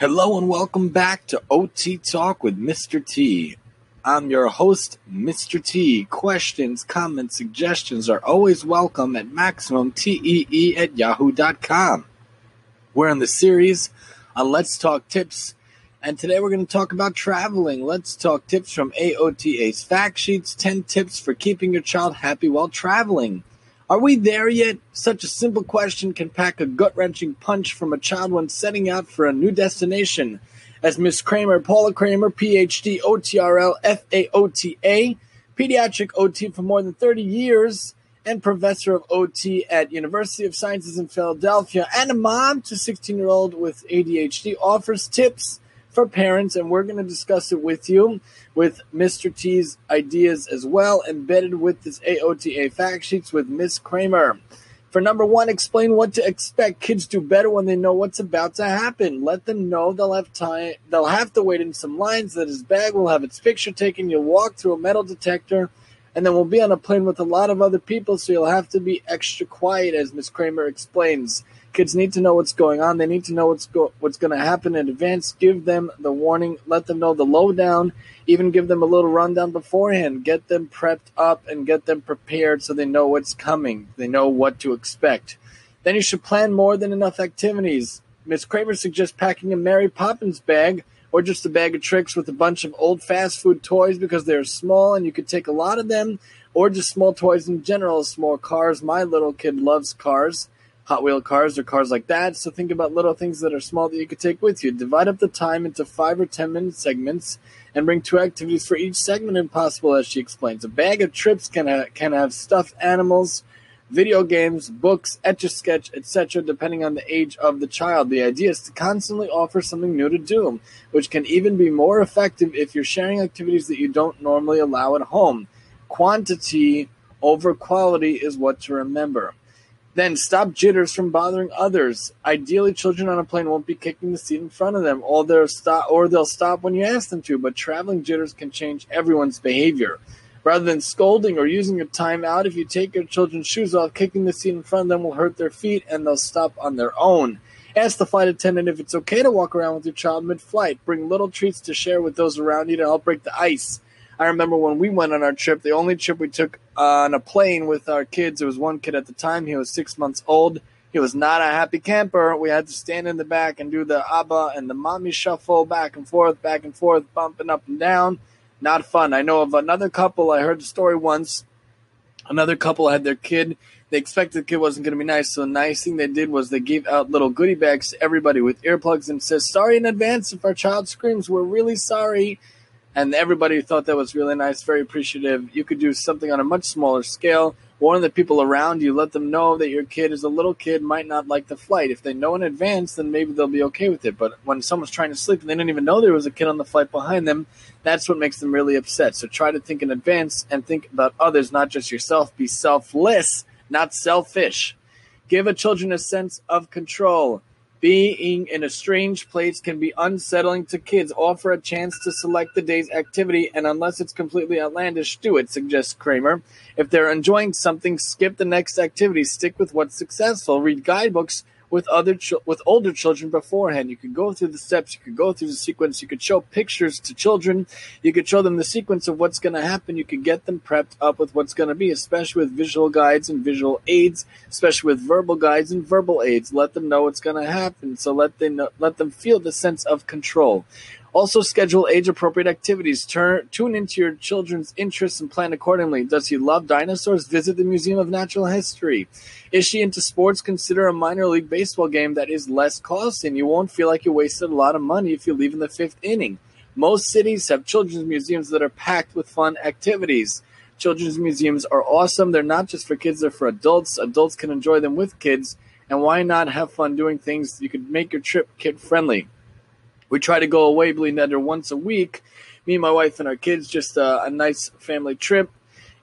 Hello and welcome back to OT Talk with Mr. T. I'm your host, Mr. T. Questions, comments, suggestions are always welcome at MaximumTEE at yahoo.com. We're in the series on Let's Talk Tips, and today we're going to talk about traveling. Let's talk tips from AOTA's fact sheets 10 tips for keeping your child happy while traveling. Are we there yet? Such a simple question can pack a gut wrenching punch from a child when setting out for a new destination. As Miss Kramer, Paula Kramer, PhD, OTRL, FAOTA, pediatric OT for more than 30 years, and professor of OT at University of Sciences in Philadelphia, and a mom to 16 year old with ADHD, offers tips for parents, and we're going to discuss it with you with Mr. T's ideas as well, embedded with this AOTA fact sheets with Miss Kramer. For number one, explain what to expect. Kids do better when they know what's about to happen. Let them know they'll have time. They'll have to wait in some lines. That his bag will have its picture taken. You'll walk through a metal detector, and then we'll be on a plane with a lot of other people. So you'll have to be extra quiet, as Miss Kramer explains. Kids need to know what's going on. They need to know what's go- what's going to happen in advance. Give them the warning. Let them know the lowdown. Even give them a little rundown beforehand. Get them prepped up and get them prepared so they know what's coming. They know what to expect. Then you should plan more than enough activities. Miss Kramer suggests packing a Mary Poppins bag or just a bag of tricks with a bunch of old fast food toys because they're small and you could take a lot of them, or just small toys in general, small cars. My little kid loves cars. Hot Wheel cars or cars like that. So think about little things that are small that you could take with you. Divide up the time into five or ten minute segments and bring two activities for each segment if possible, as she explains. A bag of trips can, ha- can have stuffed animals, video games, books, etch a sketch, etc., depending on the age of the child. The idea is to constantly offer something new to do, which can even be more effective if you're sharing activities that you don't normally allow at home. Quantity over quality is what to remember. Then stop jitters from bothering others. Ideally, children on a plane won't be kicking the seat in front of them, or they'll stop, or they'll stop when you ask them to. But traveling jitters can change everyone's behavior. Rather than scolding or using a timeout, if you take your children's shoes off, kicking the seat in front of them will hurt their feet, and they'll stop on their own. Ask the flight attendant if it's okay to walk around with your child mid-flight. Bring little treats to share with those around you to help break the ice. I remember when we went on our trip, the only trip we took on a plane with our kids, there was one kid at the time, he was six months old. He was not a happy camper. We had to stand in the back and do the ABBA and the mommy shuffle back and forth, back and forth, bumping up and down. Not fun. I know of another couple, I heard the story once. Another couple had their kid. They expected the kid wasn't going to be nice, so the nice thing they did was they gave out little goodie bags to everybody with earplugs and says, "Sorry in advance if our child screams. We're really sorry." And everybody thought that was really nice, very appreciative. You could do something on a much smaller scale. Warn the people around you, let them know that your kid is a little kid, might not like the flight. If they know in advance, then maybe they'll be okay with it. But when someone's trying to sleep and they didn't even know there was a kid on the flight behind them, that's what makes them really upset. So try to think in advance and think about others, not just yourself. Be selfless, not selfish. Give a children a sense of control. Being in a strange place can be unsettling to kids. Offer a chance to select the day's activity, and unless it's completely outlandish, do it, suggests Kramer. If they're enjoying something, skip the next activity. Stick with what's successful. Read guidebooks with other ch- with older children beforehand. You could go through the steps, you could go through the sequence, you could show pictures to children, you could show them the sequence of what's going to happen. You could get them prepped up with what's going to be, especially with visual guides and visual aids, especially with verbal guides and verbal aids. Let them know what's going to happen, so let them know, let them feel the sense of control. Also, schedule age appropriate activities. Turn, tune into your children's interests and plan accordingly. Does he love dinosaurs? Visit the Museum of Natural History. Is she into sports? Consider a minor league baseball game that is less costly, and you won't feel like you wasted a lot of money if you leave in the fifth inning. Most cities have children's museums that are packed with fun activities. Children's museums are awesome. They're not just for kids, they're for adults. Adults can enjoy them with kids. And why not have fun doing things? You could make your trip kid friendly. We try to go away, Bleeding Ender, once a week. Me, my wife, and our kids, just a, a nice family trip.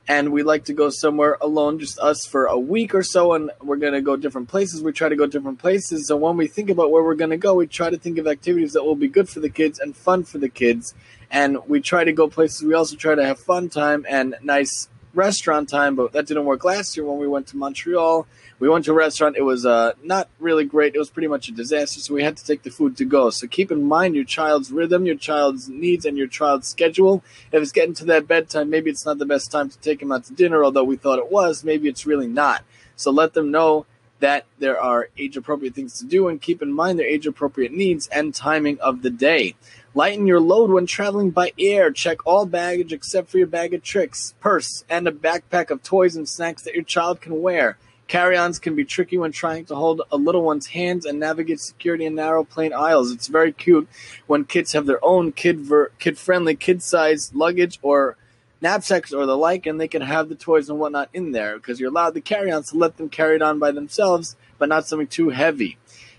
And we like to go somewhere alone, just us for a week or so, and we're to go different places. We try to go different places. So when we think about where we're to go, we try to think of activities that will be good for the kids and fun for the kids. And we try to go places. We also try to have fun time and nice restaurant time, but that didn't work last year when we went to Montreal. We went to a restaurant. It was uh, not really great. It was pretty much a disaster, so we had to take the food to go. So keep in mind your child's rhythm, your child's needs, and your child's schedule. If it's getting to that bedtime, maybe it's not the best time to take him out to dinner, although we thought it was. Maybe it's really not. So let them know that there are age appropriate things to do and keep in mind their age appropriate needs and timing of the day. Lighten your load when traveling by air. Check all baggage except for your bag of tricks, purse, and a backpack of toys and snacks that your child can wear. Carry ons can be tricky when trying to hold a little one's hands and navigate security in narrow plane aisles. It's very cute when kids have their own kid ver- kid friendly, kid sized luggage or knapsacks or the like, and they can have the toys and whatnot in there because you're allowed the carry ons to let them carry it on by themselves, but not something too heavy.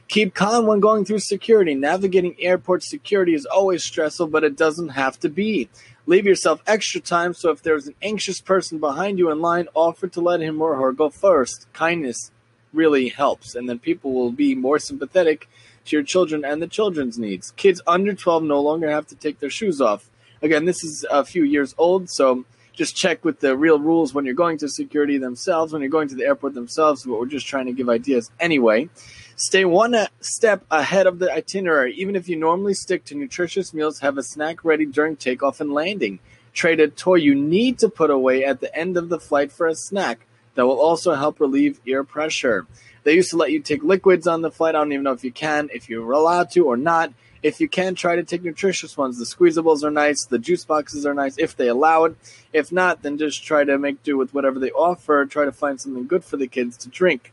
Keep calm when going through security. Navigating airport security is always stressful, but it doesn't have to be. Leave yourself extra time so if there's an anxious person behind you in line, offer to let him or her go first. Kindness really helps, and then people will be more sympathetic to your children and the children's needs. Kids under 12 no longer have to take their shoes off. Again, this is a few years old, so just check with the real rules when you're going to security themselves, when you're going to the airport themselves, but we're just trying to give ideas anyway. Stay one step ahead of the itinerary. Even if you normally stick to nutritious meals, have a snack ready during takeoff and landing. Trade a toy you need to put away at the end of the flight for a snack that will also help relieve ear pressure. They used to let you take liquids on the flight. I don't even know if you can, if you're allowed to or not. If you can, try to take nutritious ones. The squeezables are nice. The juice boxes are nice if they allow it. If not, then just try to make do with whatever they offer. Try to find something good for the kids to drink.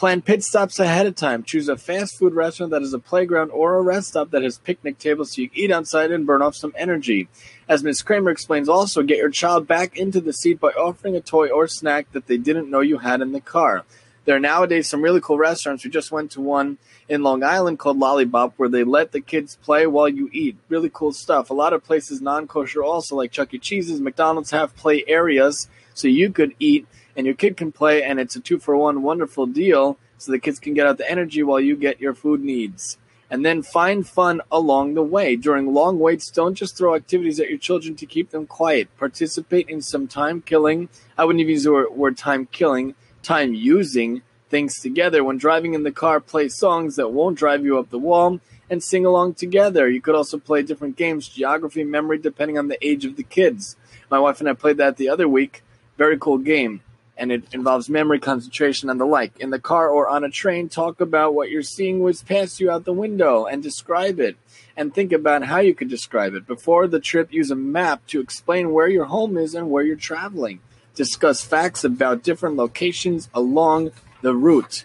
Plan pit stops ahead of time. Choose a fast food restaurant that is a playground or a rest stop that has picnic tables so you can eat outside and burn off some energy. As Ms. Kramer explains, also get your child back into the seat by offering a toy or snack that they didn't know you had in the car. There are nowadays some really cool restaurants. We just went to one in Long Island called Lollipop where they let the kids play while you eat. Really cool stuff. A lot of places non kosher also, like Chuck E. Cheese's, McDonald's have play areas so you could eat and your kid can play, and it's a two for one wonderful deal so the kids can get out the energy while you get your food needs. And then find fun along the way. During long waits, don't just throw activities at your children to keep them quiet. Participate in some time killing. I wouldn't even use the word time killing, time using things together. When driving in the car, play songs that won't drive you up the wall and sing along together. You could also play different games, geography, memory, depending on the age of the kids. My wife and I played that the other week. Very cool game and it involves memory, concentration, and the like. In the car or on a train, talk about what you're seeing whiz past you out the window and describe it. And think about how you could describe it. Before the trip, use a map to explain where your home is and where you're traveling. Discuss facts about different locations along the route.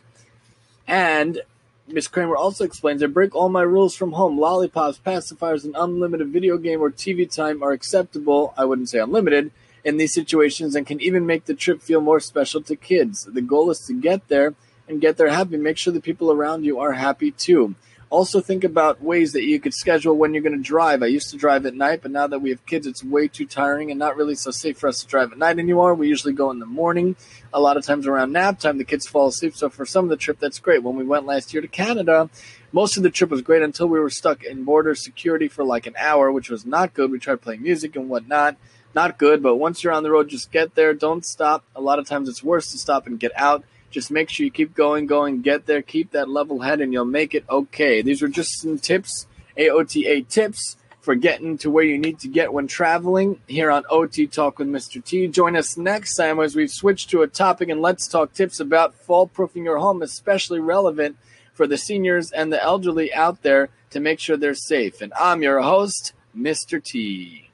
And Miss Kramer also explains, I break all my rules from home. Lollipops, pacifiers, and unlimited video game or TV time are acceptable. I wouldn't say unlimited in these situations and can even make the trip feel more special to kids. The goal is to get there and get there happy. Make sure the people around you are happy too. Also, think about ways that you could schedule when you're going to drive. I used to drive at night, but now that we have kids, it's way too tiring and not really so safe for us to drive at night anymore. We usually go in the morning. A lot of times around nap time, the kids fall asleep. So, for some of the trip, that's great. When we went last year to Canada, most of the trip was great until we were stuck in border security for like an hour, which was not good. We tried playing music and whatnot not good, but once you're on the road, just get there. Don't stop. A lot of times it's worse to stop and get out. Just make sure you keep going, going, get there, keep that level head, and you'll make it okay. These were just some tips, AOTA tips for getting to where you need to get when traveling here on OT Talk with Mr. T. Join us next time as we switch to a topic and let's talk tips about fall proofing your home, especially relevant for the seniors and the elderly out there to make sure they're safe. And I'm your host, Mr. T.